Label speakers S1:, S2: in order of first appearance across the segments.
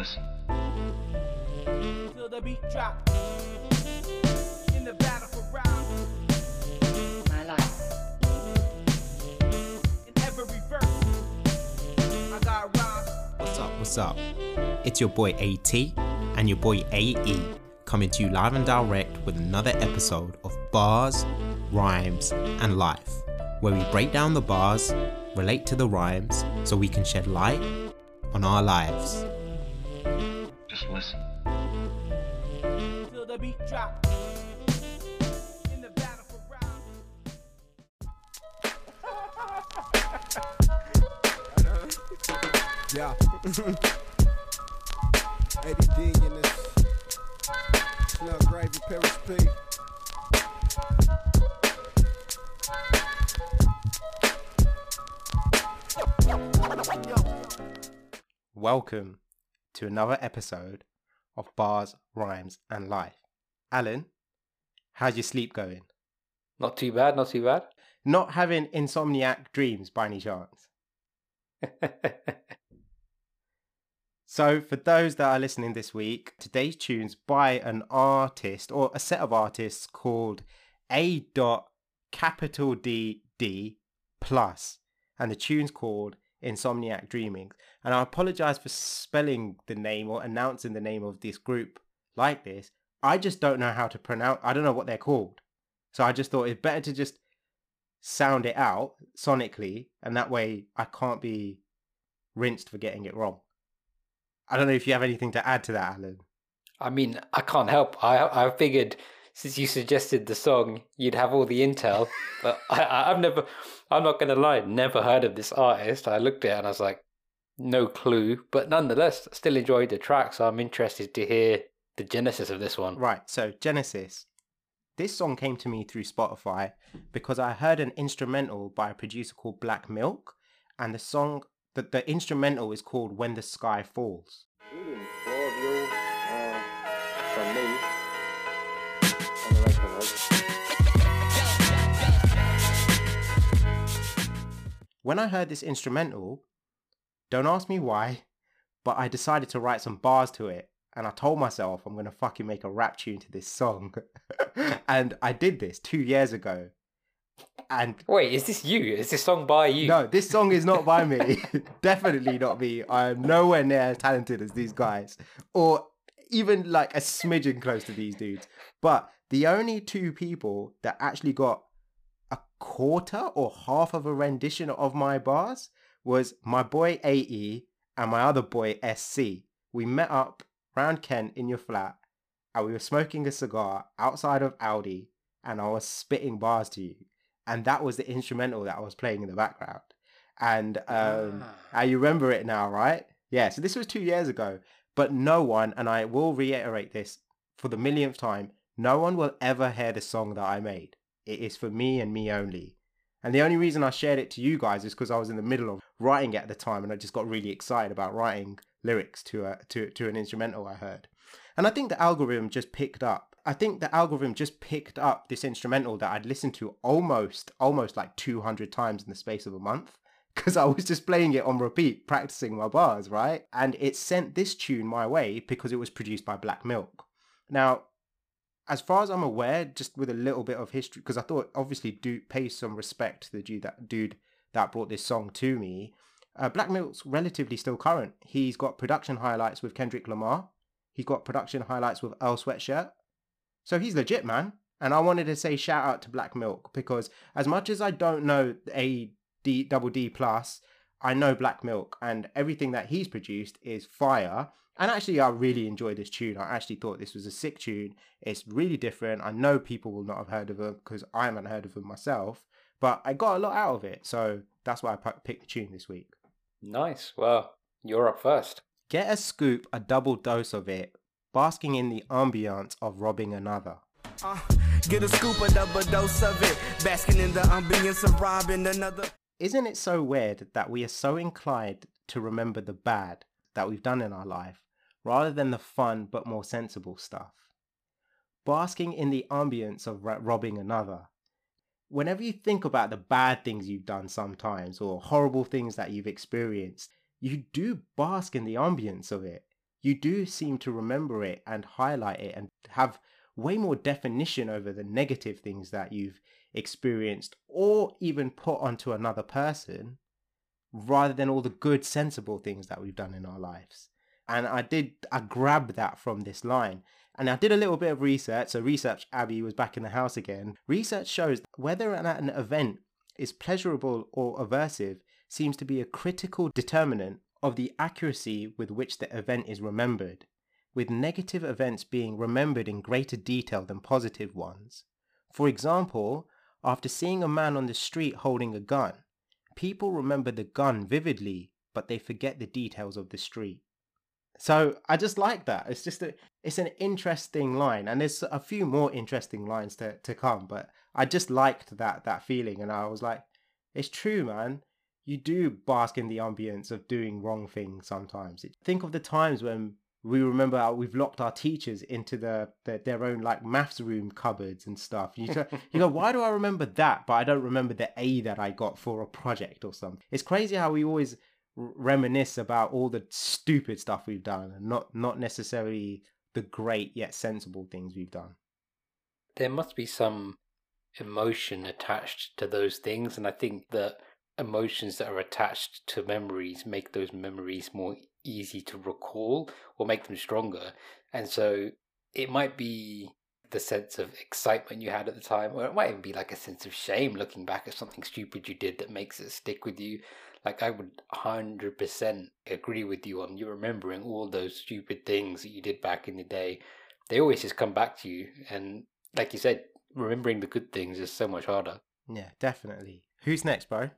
S1: listen.
S2: till the beat drop. In the battle for round,
S3: My life.
S2: in every verse, I got rhymes.
S4: What's up? What's up? It's your boy AT and your boy AE coming to you live and direct with another episode of Bars, Rhymes, and Life, where we break down the bars, relate to the rhymes, so we can shed light on our lives.
S2: Round.
S5: Yeah. Eddie D in this. Snug Gravy Paris P.
S4: Welcome to another episode of Bars, Rhymes, and Life. Alan, how's your sleep going?
S6: Not too bad, not too bad.
S4: Not having insomniac dreams by any chance? So, for those that are listening this week, today's tune's by an artist or a set of artists called A. Dot Capital D D Plus, and the tune's called Insomniac Dreaming. And I apologize for spelling the name or announcing the name of this group like this. I just don't know how to pronounce. I don't know what they're called, so I just thought it's better to just sound it out sonically, and that way I can't be rinsed for getting it wrong. I don't know if you have anything to add to that, Alan.
S6: I mean, I can't help. I I figured since you suggested the song, you'd have all the intel. but I, I've never, I'm not gonna lie, never heard of this artist. I looked at it and I was like, no clue. But nonetheless, still enjoyed the track. So I'm interested to hear the genesis of this one.
S4: Right, so Genesis. This song came to me through Spotify because I heard an instrumental by a producer called Black Milk, and the song, the, the instrumental is called When the Sky Falls. When I heard this instrumental, don't ask me why, but I decided to write some bars to it. And I told myself I'm gonna fucking make a rap tune to this song. and I did this two years ago. And
S6: Wait, is this you? Is this song by you?
S4: no, this song is not by me. Definitely not me. I am nowhere near as talented as these guys. Or even like a smidgen close to these dudes. But the only two people that actually got quarter or half of a rendition of my bars was my boy AE and my other boy SC. We met up round Kent in your flat and we were smoking a cigar outside of Audi and I was spitting bars to you. And that was the instrumental that I was playing in the background. And um,
S6: Ah.
S4: you remember it now, right? Yeah, so this was two years ago. But no one, and I will reiterate this for the millionth time, no one will ever hear the song that I made. It is for me and me only. And the only reason I shared it to you guys is because I was in the middle of writing it at the time, and I just got really excited about writing lyrics to a to to an instrumental I heard. And I think the algorithm just picked up. I think the algorithm just picked up this instrumental that I'd listened to almost almost like 200 times in the space of a month because I was just playing it on repeat, practicing my bars, right? And it sent this tune my way because it was produced by Black Milk. Now, as far as I'm aware, just with a little bit of history, because I thought obviously do pay some respect to the dude that dude that brought this song to me. Uh, Black Milk's relatively still current. He's got production highlights with Kendrick Lamar. He's got production highlights with Earl Sweatshirt. So he's legit, man. And I wanted to say shout out to Black Milk because as much as I don't know a D double D plus, I know Black Milk and everything that he's produced is fire. And actually, I really enjoyed this tune. I actually thought this was a sick tune. It's really different. I know people will not have heard of him because I haven't heard of him myself, but I got a lot out of it. So that's why I picked the tune this week.
S6: Nice. Well, you're up first.
S4: Get a scoop, a double dose of it, basking in the ambiance of robbing another.
S7: Uh, get a scoop, a double dose of it. Basking in the ambience of robbing another.
S4: Isn't it so weird that we are so inclined to remember the bad that we've done in our life rather than the fun but more sensible stuff? Basking in the ambience of robbing another. Whenever you think about the bad things you've done sometimes or horrible things that you've experienced, you do bask in the ambience of it. you do seem to remember it and highlight it and have way more definition over the negative things that you've experienced or even put onto another person rather than all the good sensible things that we've done in our lives and i did i grabbed that from this line and I did a little bit of research. So, research Abhi was back in the house again. Research shows whether an, an event is pleasurable or aversive seems to be a critical determinant of the accuracy with which the event is remembered, with negative events being remembered in greater detail than positive ones. For example, after seeing a man on the street holding a gun, people remember the gun vividly, but they forget the details of the street. So I just like that. It's just a, it's an interesting line, and there's a few more interesting lines to, to come. But I just liked that that feeling, and I was like, it's true, man. You do bask in the ambience of doing wrong things sometimes. Think of the times when we remember how we've locked our teachers into the, the their own like maths room cupboards and stuff. You go, you go, why do I remember that, but I don't remember the A that I got for a project or something? It's crazy how we always reminisce about all the stupid stuff we've done and not not necessarily the great yet sensible things we've done.
S6: There must be some emotion attached to those things and i think that emotions that are attached to memories make those memories more easy to recall or make them stronger. And so it might be the sense of excitement you had at the time or it might even be like a sense of shame looking back at something stupid you did that makes it stick with you like I would hundred percent agree with you on you remembering all those stupid things that you did back in the day. They always just come back to you, and like you said, remembering the good things is so much harder.
S4: Yeah, definitely. Who's next, bro?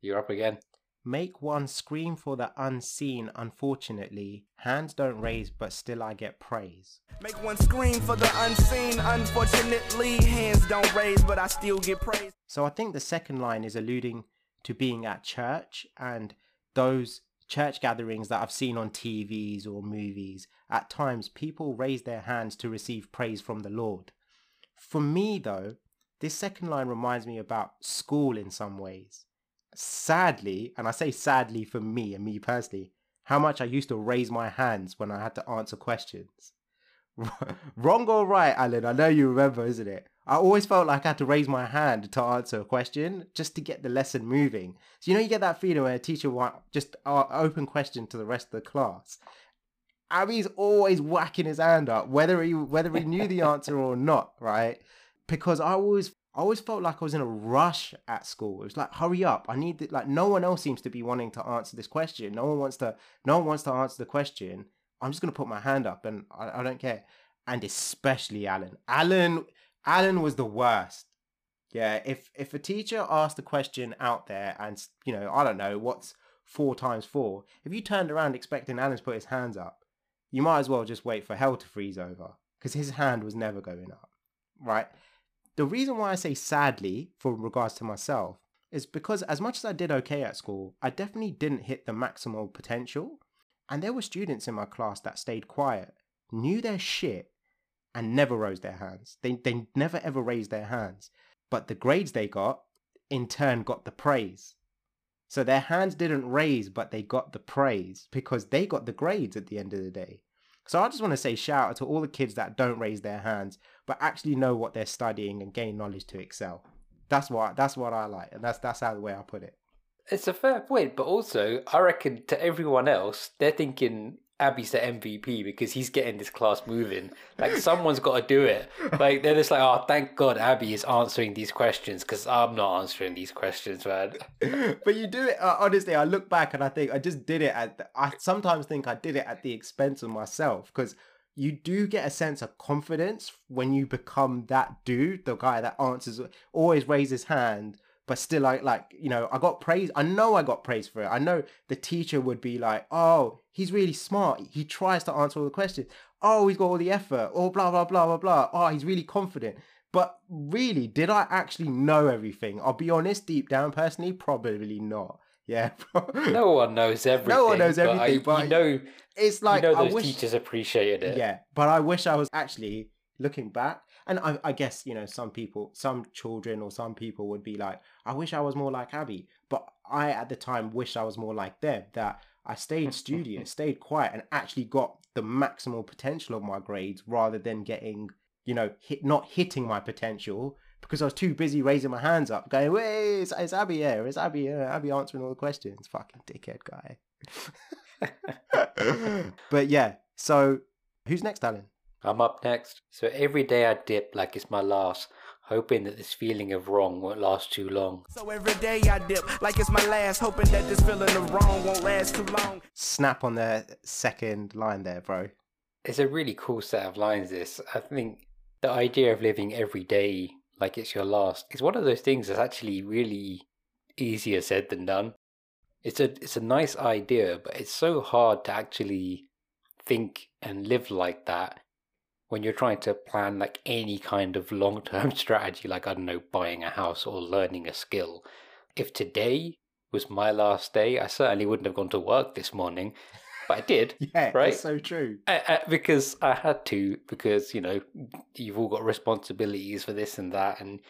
S6: You're up again.
S4: Make one scream for the unseen, unfortunately. Hands don't raise, but still I get praise.
S7: Make one scream for the unseen, unfortunately. Hands don't raise, but I still get praise.
S4: So I think the second line is alluding to being at church and those church gatherings that I've seen on TVs or movies, at times people raise their hands to receive praise from the Lord. For me, though, this second line reminds me about school in some ways. Sadly, and I say sadly for me and me personally, how much I used to raise my hands when I had to answer questions. Wrong or right, Alan? I know you remember, isn't it? I always felt like I had to raise my hand to answer a question just to get the lesson moving. So you know, you get that feeling where a teacher want just uh, open question to the rest of the class. Abhi's always whacking his hand up, whether he whether he knew the answer or not, right? Because I always I always felt like I was in a rush at school. It was like, hurry up! I need the, like no one else seems to be wanting to answer this question. No one wants to. No one wants to answer the question. I'm just gonna put my hand up, and I, I don't care. And especially Alan. Alan Alan was the worst. Yeah, if if a teacher asked a question out there and you know, I don't know, what's four times four, if you turned around expecting Alan to put his hands up, you might as well just wait for hell to freeze over. Because his hand was never going up. Right? The reason why I say sadly for regards to myself is because as much as I did okay at school, I definitely didn't hit the maximal potential. And there were students in my class that stayed quiet, knew their shit, and never rose their hands. They, they never ever raised their hands. But the grades they got, in turn, got the praise. So their hands didn't raise, but they got the praise because they got the grades at the end of the day. So I just want to say shout out to all the kids that don't raise their hands, but actually know what they're studying and gain knowledge to excel. That's what that's what I like, and that's that's how the way I put it.
S6: It's a fair point, but also I reckon to everyone else, they're thinking Abhi's the MVP because he's getting this class moving. Like someone's got to do it. Like they're just like, oh, thank God Abhi is answering these questions because I'm not answering these questions, man.
S4: but you do it uh, honestly. I look back and I think I just did it at. The, I sometimes think I did it at the expense of myself because you do get a sense of confidence when you become that dude, the guy that answers, always raises hand but still I like you know I got praise I know I got praise for it. I know the teacher would be like oh he's really smart. He tries to answer all the questions. Oh he's got all the effort. Oh blah blah blah blah blah. Oh he's really confident. But really did I actually know everything? I'll be honest deep down personally probably not. Yeah.
S6: No one knows everything
S4: no one knows everything
S6: but, I,
S4: but
S6: you know
S4: it's like
S6: you know those
S4: wish,
S6: teachers appreciated it.
S4: Yeah but I wish I was actually looking back and I, I, guess you know some people some children or some people would be like i wish i was more like Abhi but i at the time wish i was more like them that I stayed studious, stayed quiet, and actually got the maximal potential of my grades rather than getting, you know, hit not hitting my potential because I was too busy raising my hands up, going, "Wait, it's, it's Abhi here, it's Abhi here, Abhi answering all the questions." Fucking dickhead guy. but yeah, so who's next, Alan?
S6: I'm up next. So every day I dip like it's my last, hoping that this feeling of wrong won't last too long.
S7: So every day I dip like it's my last, hoping that this feeling of wrong won't last too long.
S4: Snap on the second line there, bro.
S6: It's a really cool set of lines, this. I think the idea of living every day like it's your last is one of those things that's actually really easier said than done. It's a it's a nice idea, but it's so hard to actually think and live like that when you're trying to plan like any kind of long term strategy, like I don't know, buying a house or learning a skill. If today was my last day, I certainly wouldn't have gone to work this morning, but I did.
S4: Yeah,
S6: right.
S4: that's so true.
S6: I, I, because I had to, because you know, you've all got responsibilities for this and that, and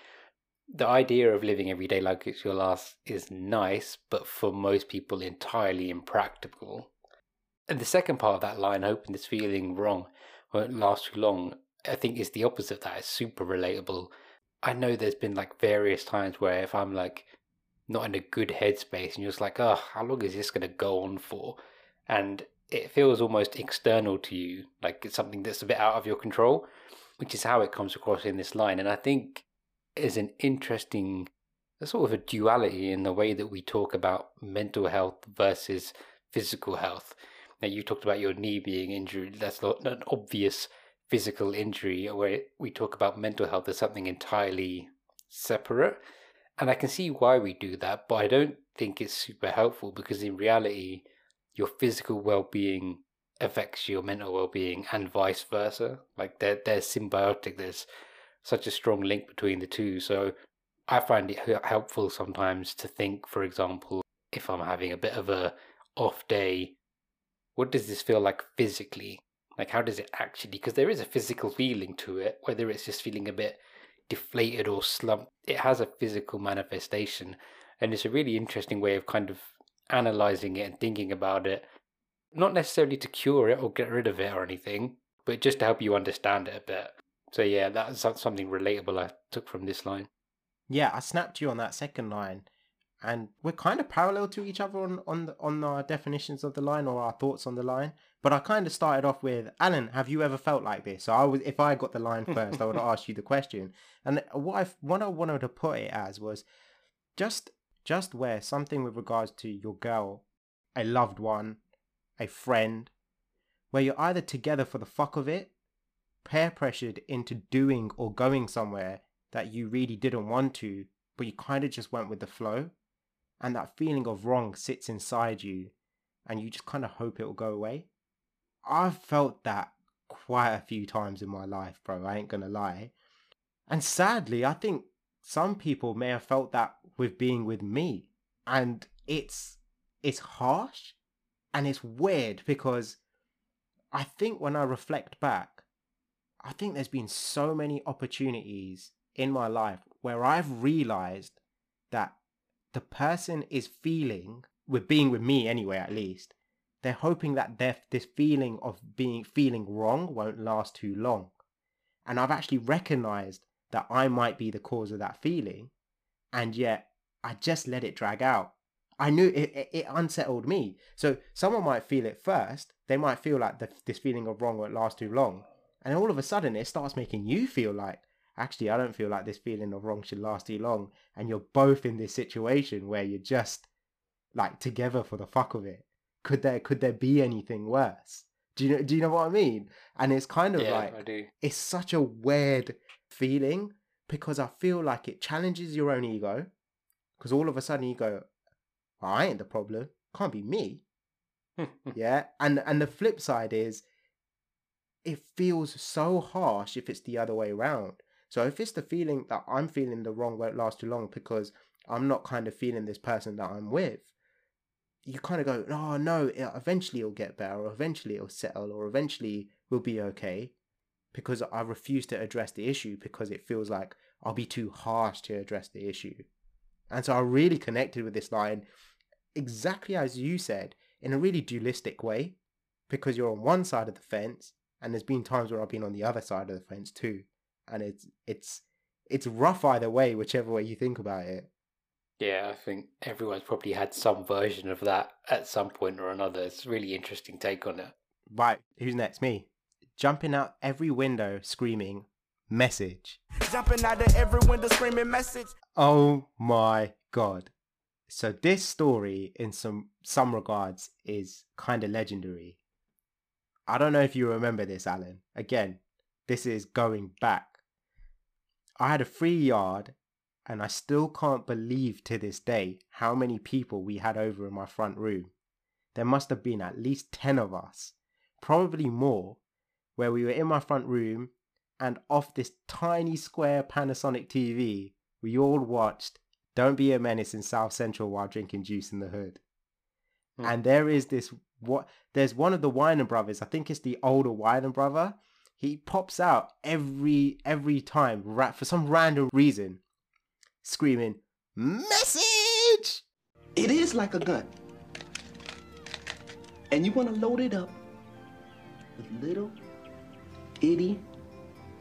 S6: the idea of living every day like it's your last is nice, but for most people, entirely impractical. And the second part of that line, hoping this feeling wrong won't last too long, I think is the opposite of that. It's super relatable. I know there's been like various times where if I'm like not in a good headspace and you're just like, oh, how long is this going to go on for? And it feels almost external to you, like it's something that's a bit out of your control, which is how it comes across in this line. And I think is an interesting sort of a duality in the way that we talk about mental health versus physical health. Now, you talked about your knee being injured. That's not an obvious physical injury, where we talk about mental health as something entirely separate. And I can see why we do that, but I don't think it's super helpful because in reality, your physical well being affects your mental well being and vice versa. Like they're, they're symbiotic. There's such a strong link between the two. So I find it helpful sometimes to think, for example, if I'm having a bit of a off day, what does this feel like physically? Like, how does it actually? Because there is a physical feeling to it, whether it's just feeling a bit deflated or slumped, it has a physical manifestation. And it's a really interesting way of kind of analyzing it and thinking about it. Not necessarily to cure it or get rid of it or anything, but just to help you understand it a bit. So, yeah, that's something relatable I took from this line.
S4: Yeah, I snapped you on that second line, and we're kind of parallel to each other on on the, on our definitions of the line or our thoughts on the line. But I kind of started off with Alan. Have you ever felt like this? So I was, if I got the line first, I would ask you the question. And what I what I wanted to put it as was just just where something with regards to your girl, a loved one, a friend, where you're either together for the fuck of it, peer pressured into doing or going somewhere that you really didn't want to, but you kind of just went with the flow. And that feeling of wrong sits inside you, and you just kind of hope it'll go away. I've felt that quite a few times in my life, bro. I ain't gonna lie. And sadly, I think some people may have felt that with being with me. And it's it's harsh and it's weird because I think when I reflect back, I think there's been so many opportunities in my life where I've realized that the person is feeling with being with me anyway at least they're hoping that their, this feeling of being feeling wrong won't last too long. And i've actually recognized that i might be the cause of that feeling and yet i just let it drag out. I knew it, it, it unsettled me. So someone might feel it first they might feel like the, this feeling of wrong won't last too long and all of a sudden it starts making you feel like actually, I don't feel like this feeling of wrong should last too long. And you're both in this situation where you're just like together for the fuck of it. Could there could there be anything worse? Do you know do you know what I mean? And it's kind of
S6: Yeah,
S4: like it's such a weird feeling because I feel like it challenges your own ego. Because all of a sudden you go, well, I ain't the problem. Can't be me. yeah. And and the flip side is it feels so harsh if it's the other way around. So if it's the feeling that I'm feeling the wrong won't last too long because I'm not kind of feeling this person that I'm with, you kind of go, oh no, it, eventually it'll get better, or eventually it'll settle, or eventually we'll be okay. Because I refuse to address the issue because it feels like I'll be too harsh to address the issue. And so I really connected with this line exactly as you said. in a really dualistic way because you're on one side of the fence and there's been times where I've been on the other side of the fence too. And it's it's it's rough either way, whichever way you think about it.
S6: Yeah, I think everyone's probably had some version of that at some point or another. It's a really interesting take on it.
S4: Right, who's next? Me. Jumping out every window screaming, message.
S7: Jumping out of every window screaming message.
S4: Oh my god. So this story in some some regards is kind of legendary. I don't know if you remember this, Alan. Again, this is going back. I had a free yard and I still can't believe to this day how many people we had over in my front room. There must have been at least 10 of us, probably more, where we were in my front room and off this tiny square Panasonic TV, we all watched Don't Be a Menace in South Central while drinking juice in the hood.
S6: Hmm.
S4: And there is this what there's one of the Wayans brothers, I think it's the older Wayans brother. He pops out every every time ra- for some random reason, screaming, Message!
S3: It is like a gun. And you want to load it up with little itty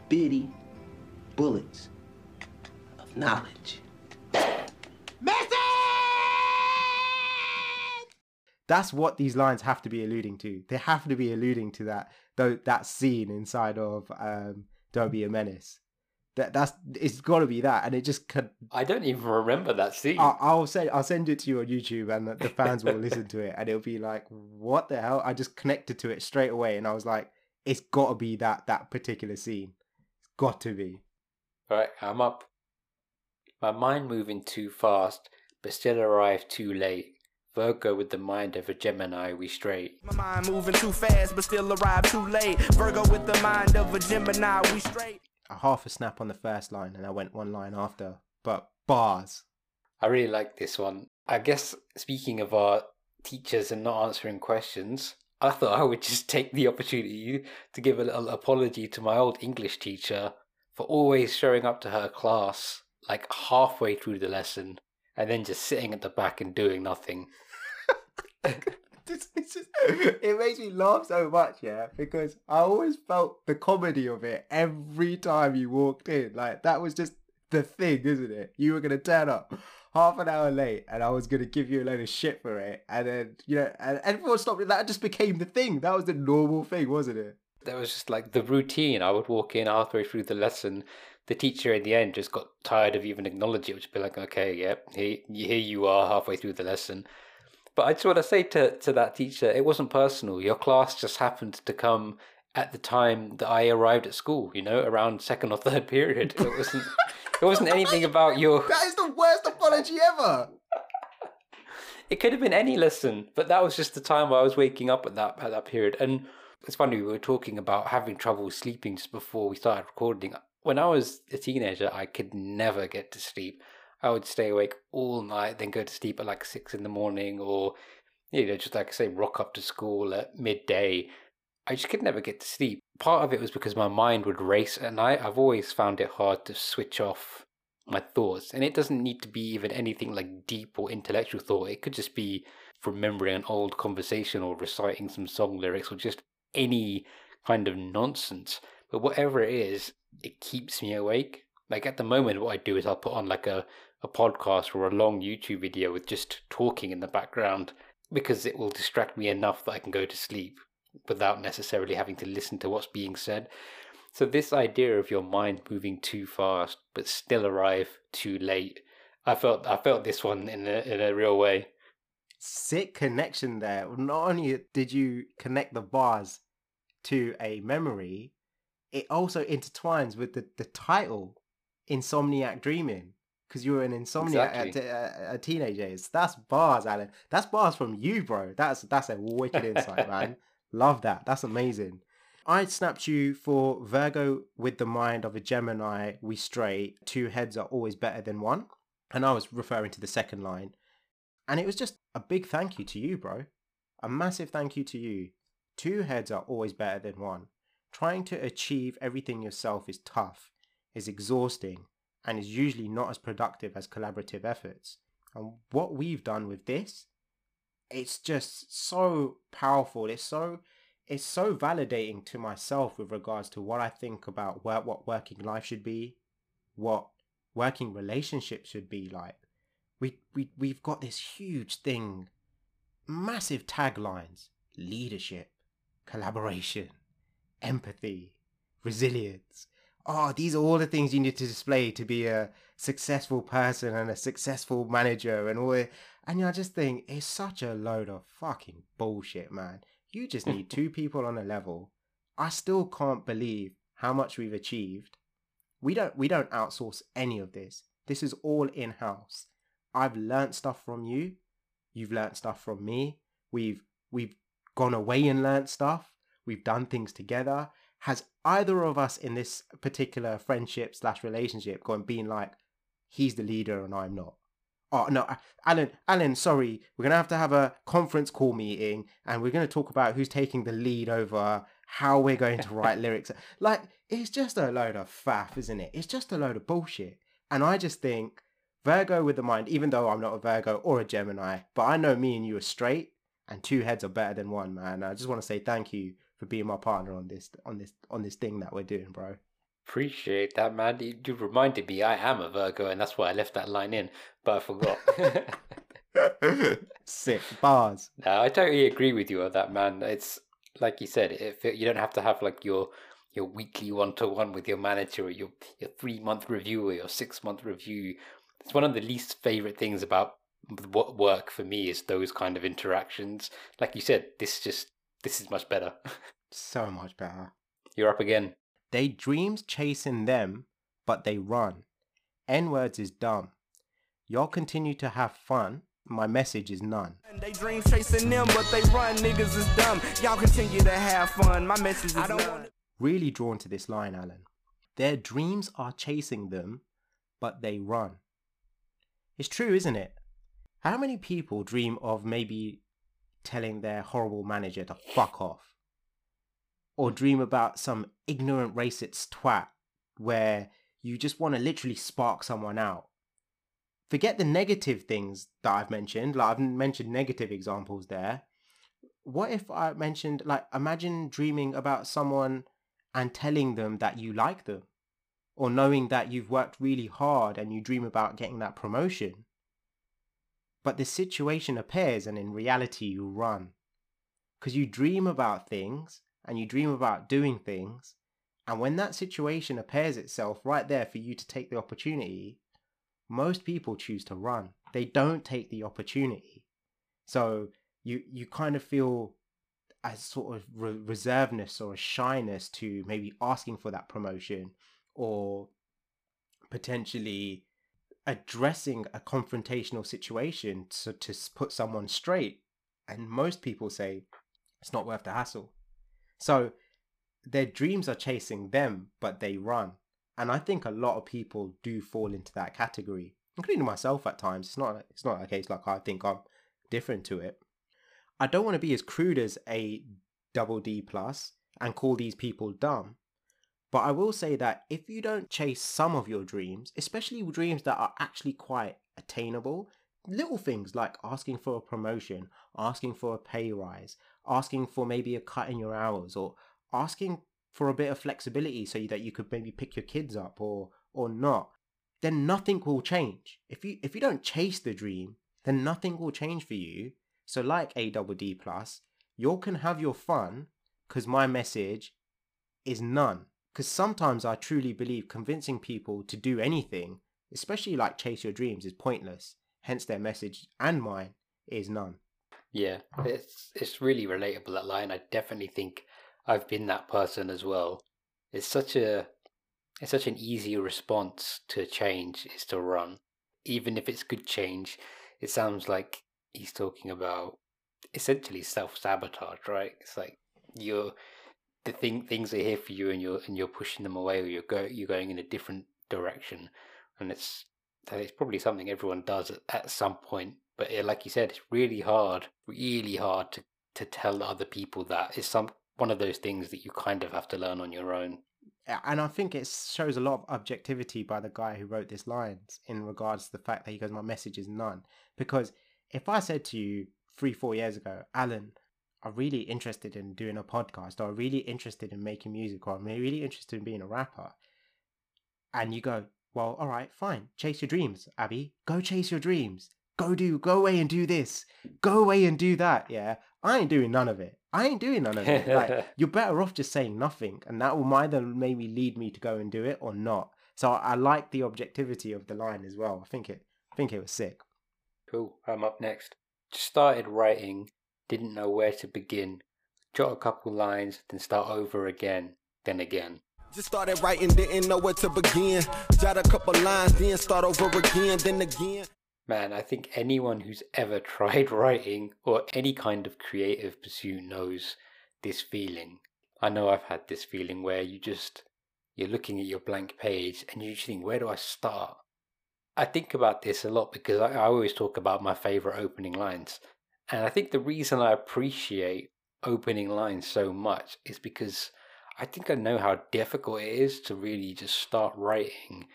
S3: bitty bullets of knowledge. Message.
S4: That's what these lines have to be alluding to. They have to be alluding to that though that scene inside of um, Don't Be a Menace. That that's it's got to be that, and it just could.
S6: I don't even remember that scene.
S4: I'll, I'll say I'll send it to you on YouTube, and the, the fans will listen to it, and it'll be like, "What the hell?" I just connected to it straight away, and I was like, "It's got to be that that particular scene. It's got to be."
S6: Right, I'm up. My mind moving too fast, but still arrived too late. Virgo with the mind of a Gemini, we straight.
S7: My mind moving too fast, but still arrive too late. Virgo with the mind of a Gemini, we straight.
S4: A half a snap on the first line, and I went one line after, but bars.
S6: I really like this one. I guess speaking of our teachers and not answering questions, I thought I would just take the opportunity to give a little apology to my old English teacher for always showing up to her class like halfway through the lesson and then just sitting at the back and doing nothing.
S4: Just, it makes me laugh so much, yeah, because I always felt the comedy of it every time you walked in. Like that was just the thing, isn't it? You were gonna turn up half an hour late, and I was gonna give you a load of shit for it, and then you know, and everyone stopped. That just became the thing. That was the normal thing, wasn't it?
S6: That was just like the routine. I would walk in halfway through the lesson. The teacher in the end just got tired of even acknowledging it, would be like, okay, yep, here, here you are halfway through the lesson. But I just want to say to, to that teacher, it wasn't personal. Your class just happened to come at the time that I arrived at school, you know, around second or third period. It wasn't it wasn't anything about your
S4: That is the worst apology ever.
S6: it could have been any lesson, but that was just the time I was waking up at that at that period. And it's funny we were talking about having trouble sleeping just before we started recording. When I was a teenager, I could never get to sleep. I would stay awake all night, then go to sleep at like six in the morning, or you know, just like say, rock up to school at midday. I just could never get to sleep. Part of it was because my mind would race at night. I've always found it hard to switch off my thoughts. And it doesn't need to be even anything like deep or intellectual thought. It could just be remembering an old conversation or reciting some song lyrics or just any kind of nonsense. But whatever it is, it keeps me awake. Like at the moment, what I do is I'll put on like a, a podcast or a long YouTube video with just talking in the background because it will distract me enough that I can go to sleep without necessarily having to listen to what's being said. So this idea of your mind moving too fast but still arrive too late, I felt I felt this one in a in a real way.
S4: Sick connection there. Not only did you connect the bars to a memory, it also intertwines with the, the title, Insomniac Dreaming. Because you were an insomniac
S6: Exactly.
S4: at, at, at teenage age. That's bars, Alan. That's bars from you, bro. That's that's a wicked insight, man. Love that. That's amazing. I snapped you for Virgo with the mind of a Gemini. We straight. Two heads are always better than one. And I was referring to the second line. And it was just a big thank you to you, bro. A massive thank you to you. Two heads are always better than one. Trying to achieve everything yourself is tough, is exhausting, and is usually not as productive as collaborative efforts. And what we've done with this it's just so powerful. It's so it's so validating to myself with regards to what I think about where, what working life should be, what working relationships should be like. We we we've got this huge thing, massive taglines: leadership, collaboration, empathy, resilience. Oh, these are all the things you need to display to be a successful person and a successful manager and all it. And I just think it's such a load of fucking bullshit, man. You just need two people on a level. I still can't believe how much we've achieved. We don't we don't outsource any of this. This is all in-house. I've learnt stuff from you. You've learnt stuff from me. We've we've gone away and learnt stuff. We've done things together. Has either of us in this particular friendship slash relationship gone being like, he's the leader and I'm not? Oh no, Alan, Alan, sorry, we're gonna have to have a conference call meeting and we're gonna talk about who's taking the lead over how we're going to write lyrics. Like, it's just a load of faff, isn't it? It's just a load of bullshit. And I just think Virgo with the mind, even though I'm not a Virgo or a Gemini, but I know me and you are straight and two heads are better than one, man. I just want to say thank you for being my partner on this on this on this thing that we're doing, bro.
S6: Appreciate that, man. You, you reminded me I am a Virgo, and that's why I left that line in, but I forgot.
S4: Sick bars.
S6: no, I totally agree with you on that, man. It's like you said, if it, you don't have to have like your your weekly one to one with your manager or your your three month review or your six month review. It's one of the least favorite things about what work for me is those kind of interactions. Like you said, this just this is much better.
S4: So much better.
S6: You're up again.
S4: They dreams chasing them, but they run. N words is dumb. Y'all continue to have fun. My message is none.
S7: They dream chasing them, but they run. Niggas is dumb. Y'all continue to have fun. My message is I don't none.
S4: Really drawn to this line, Alan. Their dreams are chasing them, but they run. It's true, isn't it? How many people dream of maybe telling their horrible manager to fuck off? Or dream about some ignorant racist twat where you just want to literally spark someone out? Forget the negative things that I've mentioned, like I've mentioned negative examples there. What if I mentioned, like, imagine dreaming about someone and telling them that you like them? Or knowing that you've worked really hard and you dream about getting that promotion? But the situation appears and in reality you run. Because you dream about things and you dream about doing things. And when that situation appears itself right there for you to take the opportunity, most people choose to run. They don't take the opportunity. So you you kind of feel a sort of re- or a shyness to maybe asking for that promotion or potentially addressing a confrontational situation to, to put someone straight. And most people say it's not worth the hassle. So their dreams are chasing them, but they run. And I think a lot of people do fall into that category, including myself at times. It's not it's not a case like I think I'm different to it. I don't want to be as crude as a double D plus and call these people dumb. But I will say that if you don't chase some of your dreams, especially dreams that are actually quite attainable, little things like asking for a promotion, asking for a pay rise, asking for maybe a cut in your hours, or asking for a bit of flexibility so that you could maybe pick your kids up or or not, then nothing will change. If you if you don't chase the dream, then nothing will change for you. So like A double D plus, you all can have your fun because my message is none. Because sometimes I truly believe convincing people to do anything, especially like chase your dreams, is pointless. Hence, their message and mine is none.
S6: Yeah, it's it's really relatable that line. I definitely think I've been that person as well. It's such a it's such an easy response to change is to run. Even if it's good change, it sounds like he's talking about essentially self sabotage, right? It's like you're the thing things are here for you and you're and you're pushing them away or you're go you're going in a different direction. And it's it's probably something everyone does at, at some point. But yeah, like you said it's really hard really hard to to tell other people that. It's some one of those things that you kind of have to learn on your own.
S4: And I think it shows a lot of objectivity by the guy who wrote this lines in regards to the fact that he goes, My message is none. Because if I said to you three, four years ago, Alan, I'm really interested in doing a podcast, or I'm really interested in making music, or I'm really interested in being a rapper. And you go, well, all right, fine. Chase your dreams, Abhi. Go chase your dreams. Go do, go away and do this. Go away and do that. Yeah. I ain't doing none of it. I ain't doing none of it. Like, you're better off just saying nothing. And that will either maybe lead me to go and do it or not. So I, I like the objectivity of the line as well. I think it, I think it was sick.
S6: Cool. I'm up next. Just started writing, didn't know where to begin. Jot a couple lines, then start over again, then again.
S7: Just started writing, didn't know where to begin. Jot a couple lines, then start over again, then again.
S6: Man, I think anyone who's ever tried writing or any kind of creative pursuit knows this feeling. I know I've had this feeling where you just you're looking at your blank page and you just think, where do I start? I think about this a lot because I, I always talk about my favorite opening lines. And I think the reason I appreciate opening lines so much is because I think I know how difficult it is to really just start writing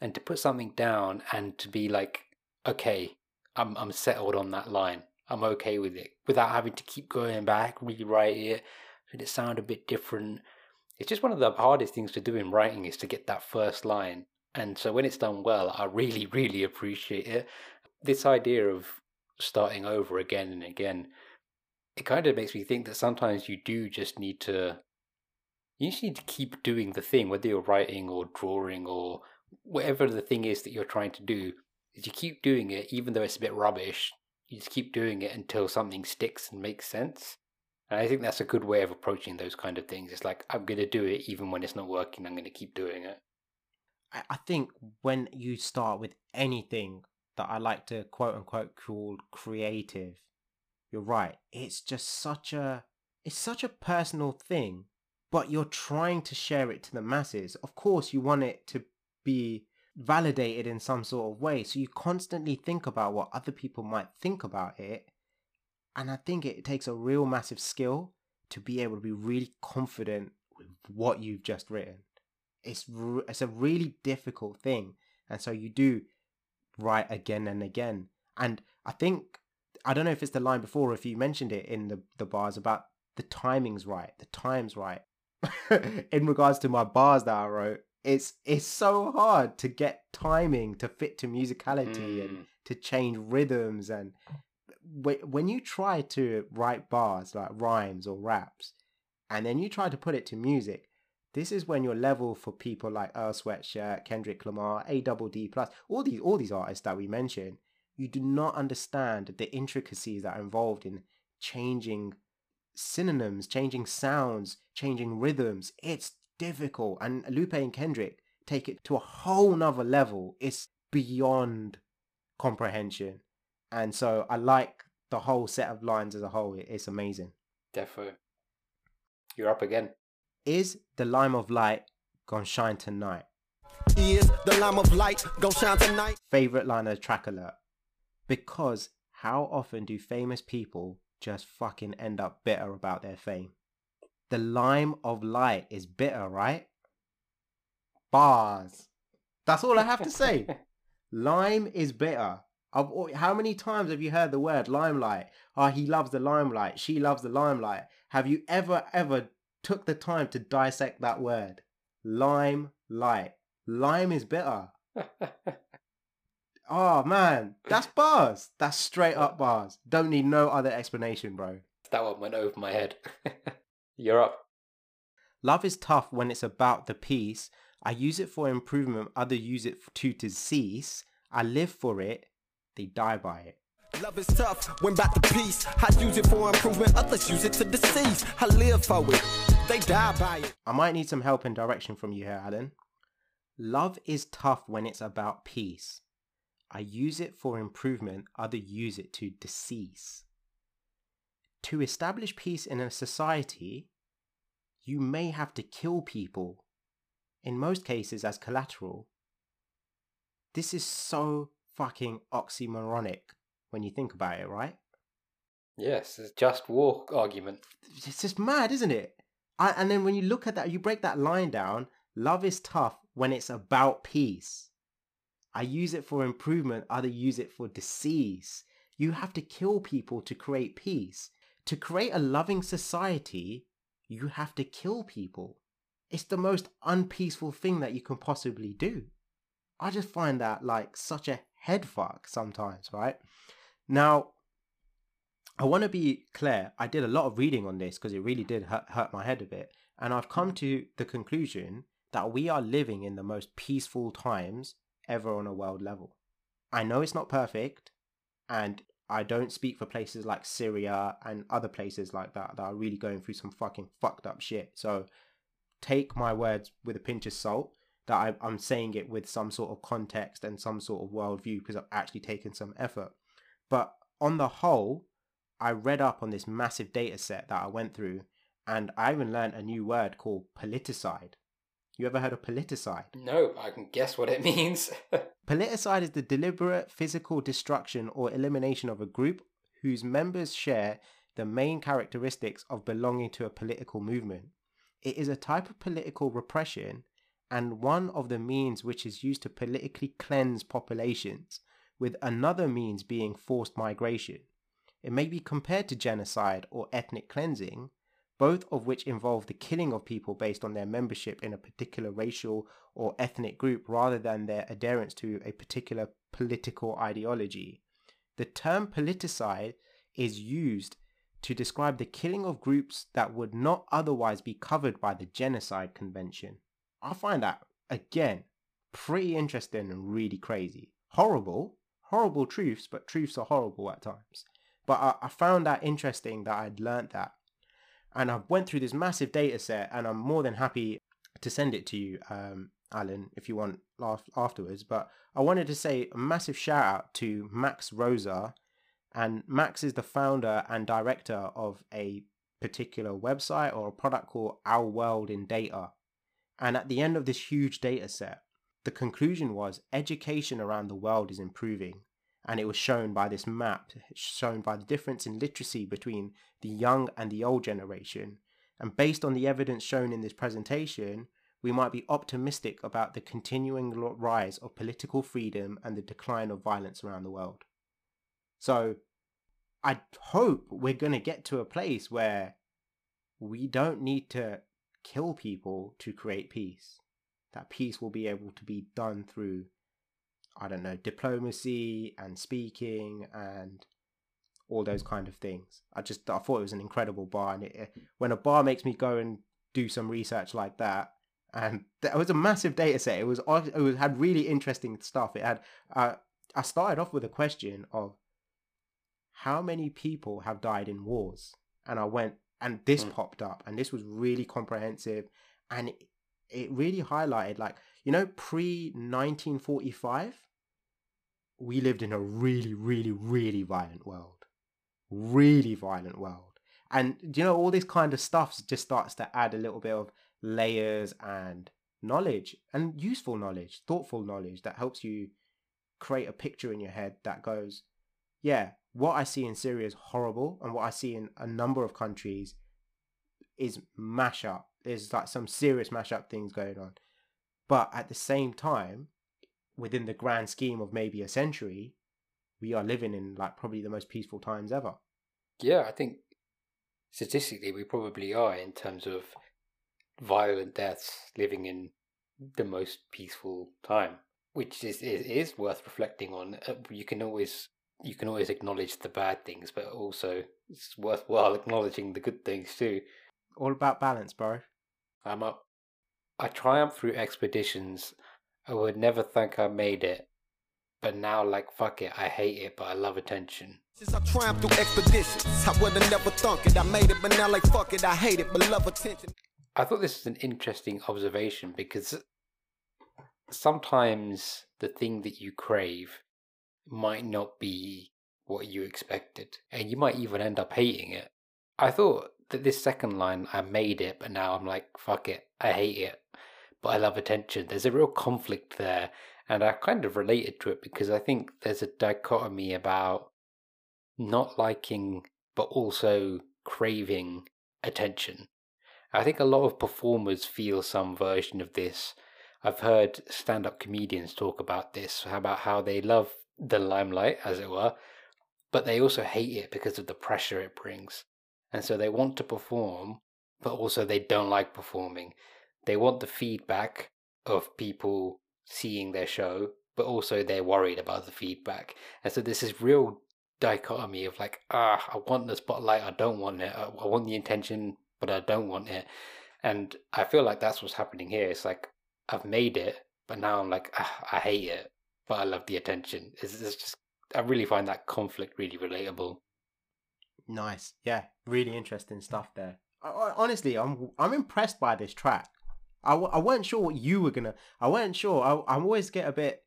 S6: and to put something down and to be like, okay, I'm I'm settled on that line. I'm okay with it without having to keep going back, rewrite it, did it sound a bit different. It's just one of the hardest things to do in writing is to get that first line. And so when it's done well, I really, really appreciate it. This idea of starting over again and again, it kind of makes me think that sometimes you do just need to you just need to keep doing the thing, whether you're writing or drawing or whatever the thing is that you're trying to do. Is you keep doing it, even though it's a bit rubbish. You just keep doing it until something sticks and makes sense. And I think that's a good way of approaching those kind of things. It's like I'm going to do it even when it's not working. I'm going to keep doing it.
S4: I I think when you start with anything that I like to quote unquote call creative, you're right. It's just such a it's such a personal thing, but you're trying to share it to the masses. Of course, you want it to be validated in some sort of way, so you constantly think about what other people might think about it. And I think it takes a real massive skill to be able to be really confident with what you've just written it's r- it's a really difficult thing and so you do write again and again and i think i don't know if it's the line before or if you mentioned it in the the bars about the timing's right the time's right in regards to my bars that i wrote it's it's so hard to get timing to fit to musicality and
S6: Mm.
S4: to change rhythms and wh- when you try to write bars like rhymes or raps and then you try to put it to music this is when your level for people like Earl Sweatshirt, Kendrick Lamar, A Double D Plus, all these all these artists that we mentioned, you do not understand the intricacies that are involved in changing synonyms, changing sounds, changing rhythms. It's difficult. And Lupe and Kendrick take it to a whole nother level. It's beyond comprehension. And so I like the whole set of lines as a whole. It's amazing.
S6: Defo. You're up again.
S4: Is the lime of light gonna shine tonight?
S7: Is the lamp of light gonna shine tonight?
S4: favorite line of the track alert. Because how often do famous people just fucking end up bitter about their fame? The lime of light is bitter right? Bars. That's all i have to say. Lime is bitter. I've, how many times have you heard the word limelight? Oh he loves the limelight. She loves the limelight. Have you ever ever took the time to dissect that word lime light lime is bitter Oh man, that's bars. That's straight up bars. Don't need no other explanation, bro.
S6: that one went over my head. You're up.
S4: Love is tough when it's about the peace. I use it for improvement, others use it f- to decease. I live for it, they die by it.
S7: Love is tough when back to peace. I use it for improvement, others use it to decease. I live for it, they die by it.
S4: I might need some help and direction from you here, Alan. Love is tough when it's about peace. I use it for improvement, others use it to decease. To establish peace in a society, you may have to kill people, in most cases as collateral. This is so fucking oxymoronic when you think about it, right?
S6: Yes, it's just war argument.
S4: it's just mad, isn't it? I, and then when you look at that, you break that line down. Love is tough when it's about peace. I use it for improvement. Other use it for disease. You have to kill people to create peace. To create a loving society, you have to kill people. It's the most unpeaceful thing that you can possibly do. I just find that like such a head fuck sometimes, right? Now, I want to be clear. I did a lot of reading on this because it really did hurt, hurt my head a bit. And I've come mm. to the conclusion that we are living in the most peaceful times ever on a world level. I know it's not perfect, and I don't speak for places like Syria and other places like that that are really going through some fucking fucked up shit. So take my words with a pinch of salt that I, I'm saying it with some sort of context and some sort of worldview because I've actually taken some effort. But on the whole, I read up on this massive data set that I went through and I even learned a new word called politicide. You ever heard of politicide?
S6: No, I can guess what it means.
S4: Politicide is the deliberate physical destruction or elimination of a group whose members share the main characteristics of belonging to a political movement. It is a type of political repression and one of the means which is used to politically cleanse populations, with another means being forced migration. It may be compared to genocide or ethnic cleansing, both of which involve the killing of people based on their membership in a particular racial or ethnic group rather than their adherence to a particular political ideology. The term politicide is used to describe the killing of groups that would not otherwise be covered by the Genocide Convention. I find that, again, pretty interesting and really crazy. Horrible, horrible truths, but truths are horrible at times. But I, I found that interesting that I'd learnt that and I went through this massive data set, and I'm more than happy to send it to you, um, Alan, if you want afterwards. But I wanted to say a massive shout out to Max Roser, and Max is the founder and director of a particular website or a product called Our World in Data. And at the end of this huge data set, the conclusion was education around the world is improving and it was shown by this map, shown by the difference in literacy between the young and the old generation. And based on the evidence shown in this presentation, we might be optimistic about the continuing rise of political freedom and the decline of violence around the world. So, I hope we're going to get to a place where we don't need to kill people to create peace. That peace will be able to be done through I don't know, diplomacy and speaking and all those kind of things. I just I thought it was an incredible bar, and it, when a bar makes me go and do some research like that, and it was a massive data set. It was it was had really interesting stuff. It had uh, I started off with a question of how many people have died in wars, and I went and this mm. popped up, and this was really comprehensive, and it, it really highlighted like you know pre 1945 we lived in a really, really, really violent world. Really violent world. And you know, all this kind of stuff just starts to add a little bit of layers and knowledge and useful knowledge, thoughtful knowledge that helps you create a picture in your head that goes, yeah, what I see in Syria is horrible, and what I see in a number of countries is mash up. There's like some serious mash up things going on. But at the same time, within the grand scheme of maybe a century, we are living in like probably the most peaceful times ever.
S6: Yeah, I think statistically we probably are in terms of violent deaths living in the most peaceful time, which is is, is worth reflecting on. Uh, you can always you can always acknowledge the bad things, but also it's worthwhile acknowledging the good things too.
S4: All about balance, bro.
S6: I'm up. I triumph through expeditions I would never think I made it. But now, like, fuck it, I hate it, but I love attention.
S7: Since I triumphed through expeditions, I would have never thunk it. I made it, but now, like, fuck it, I hate it, but love attention.
S6: I thought this was an interesting observation because sometimes the thing that you crave might not be what you expected, and you might even end up hating it. I thought that this second line, I made it, but now I'm like, fuck it, I hate it, but I love attention. There's a real conflict there, and I kind of related to it because I think there's a dichotomy about not liking but also craving attention. I think a lot of performers feel some version of this. I've heard stand up comedians talk about this, about how they love the limelight, as it were, but they also hate it because of the pressure it brings. And so they want to perform, but also they don't like performing. They want the feedback of people seeing their show, but also they're worried about the feedback. And so there's this real dichotomy of like, ah, I want the spotlight, I don't want it. I want the attention, but I don't want it. And I feel like that's what's happening here. It's like I've made it, but now I'm like, ah, I hate it, but I love the attention. It's, it's just I really find that conflict really relatable.
S4: Nice. Yeah, really interesting stuff there. I, I, honestly, I'm I'm impressed by this track. I, w- I weren't sure what you were gonna. I weren't sure. I I always get a bit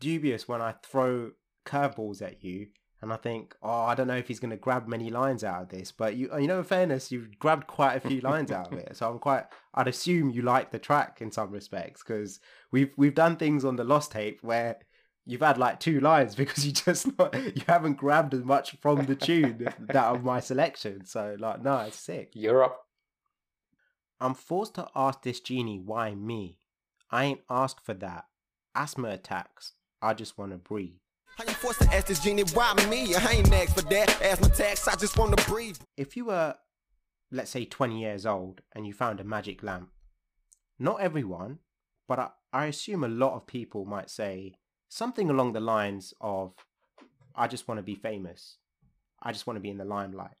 S4: dubious when I throw curveballs at you, and I think, oh, I don't know if he's gonna grab many lines out of this. But you, you know, in fairness, you've grabbed quite a few lines out of it. So I'm quite. I'd assume you like the track in some respects because we've we've done things on the Lost tape where you've had like two lines because you just not you haven't grabbed as much from the tune that of my selection. So like, no, it's sick.
S6: Europe.
S4: I'm forced to ask this genie why me. I ain't asked for that. Asthma attacks. I just want to breathe.
S7: How you forced to ask this genie why me? I ain't asked for that. Asthma attacks, I just wanna breathe.
S4: If you were, let's say, 20 years old and you found a magic lamp, not everyone, but I, I assume a lot of people might say something along the lines of, I just want to be famous. I just want to be in the limelight.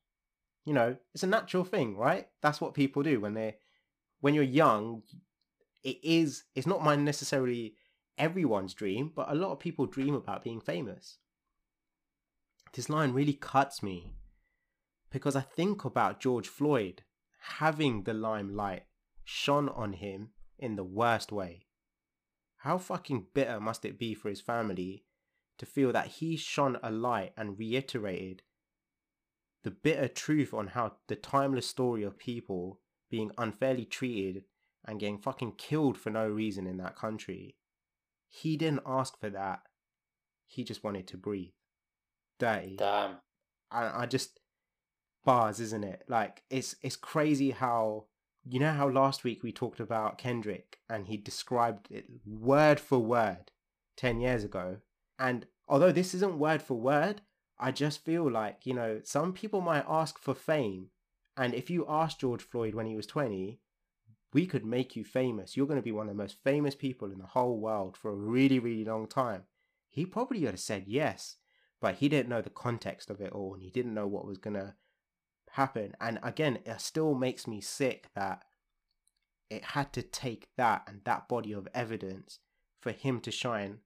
S4: You know, it's a natural thing, right? That's what people do when they're, when you're young, it is, it's not my necessarily everyone's dream, but a lot of people dream about being famous. This line really cuts me because I think about George Floyd having the limelight shone on him in the worst way. How fucking bitter must it be for his family to feel that he shone a light and reiterated the bitter truth on how the timeless story of people being unfairly treated and getting fucking killed for no reason in that country. He didn't ask for that. He just wanted to breathe. Dirty.
S6: Damn.
S4: I, I just bars, isn't it? Like it's it's crazy how you know how last week we talked about Kendrick and he described it word for word 10 years ago. And although this isn't word for word, I just feel like, you know, some people might ask for fame. And if you asked George Floyd when he was 20, we could make you famous. You're going to be one of the most famous people in the whole world for a really, really long time. He probably would have said yes, but he didn't know the context of it all and he didn't know what was going to happen. And again, it still makes me sick that it had to take that and that body of evidence for him to shine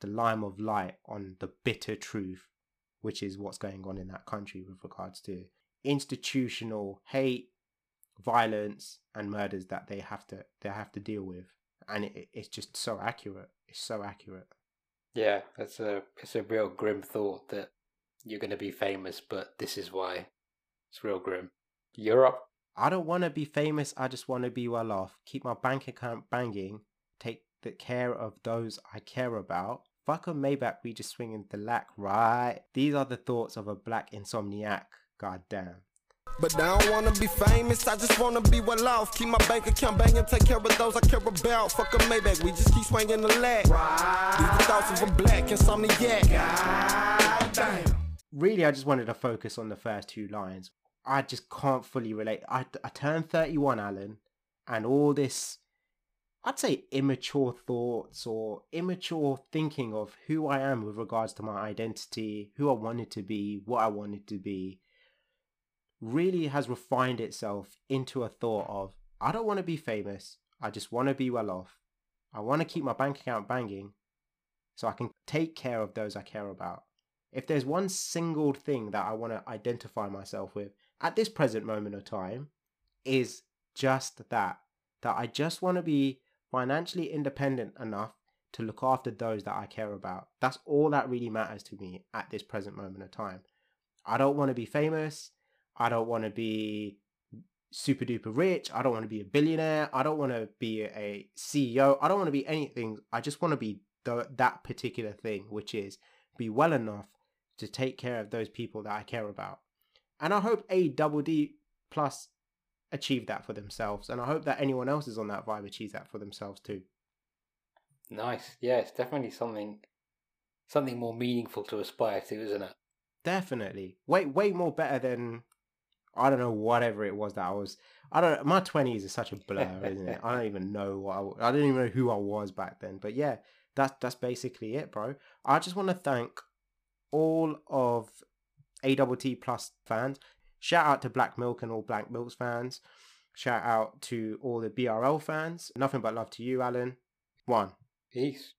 S4: the lime of light on the bitter truth, which is what's going on in that country with regards to institutional hate, violence, and murders that they have to they have to deal with. And it, it's just so accurate. It's so accurate.
S6: Yeah, it's a it's a real grim thought that you're going to be famous, but this is why. It's real grim. Europe.
S4: I don't want to be famous. I just want to be well off. Keep my bank account banging. Take the care of those I care about. Fuck a Maybach, we just swinging the lack, right? These are the thoughts of a black insomniac. God damn.
S7: But I don't wanna be famous, I just wanna be well off. Keep my bank account banging, take care of those I care about. Fuck a Maybach, we just keep swinging the lag. These thoughts of a black insomniac. God damn.
S4: Really, I just wanted to focus on the first two lines. I just can't fully relate. I, I turned 31, Alan, and all this, I'd say immature thoughts or immature thinking of who I am with regards to my identity, who I wanted to be, what I wanted to be, really has refined itself into a thought of I don't want to be famous. I just want to be well off. I want to keep my bank account banging so I can take care of those I care about. If there's one single thing that I want to identify myself with at this present moment of time, is just that. That I just want to be financially independent enough to look after those that I care about. That's all that really matters to me at this present moment of time. I don't want to be famous. I don't want to be super duper rich. I don't want to be a billionaire. I don't want to be a CEO. I don't want to be anything. I just want to be the, that particular thing, which is be well enough to take care of those people that I care about. And I hope A double D plus achieve that for themselves. And I hope that anyone else is on that vibe achieves that for themselves too.
S6: Nice. Yeah, it's definitely something something more meaningful to aspire to, isn't it?
S4: Definitely. Way way more better than I don't know whatever it was that I was. I don't. My twenties is such a blur, isn't it? I don't even know what I, I don't even know who I was back then. But yeah, that's that's basically it, bro. I just want to thank all of AWT Plus fans. Shout out to Black Milk and all Black Milks fans. Shout out to all the BRL fans. Nothing but love to you, Alan. One.
S6: Peace.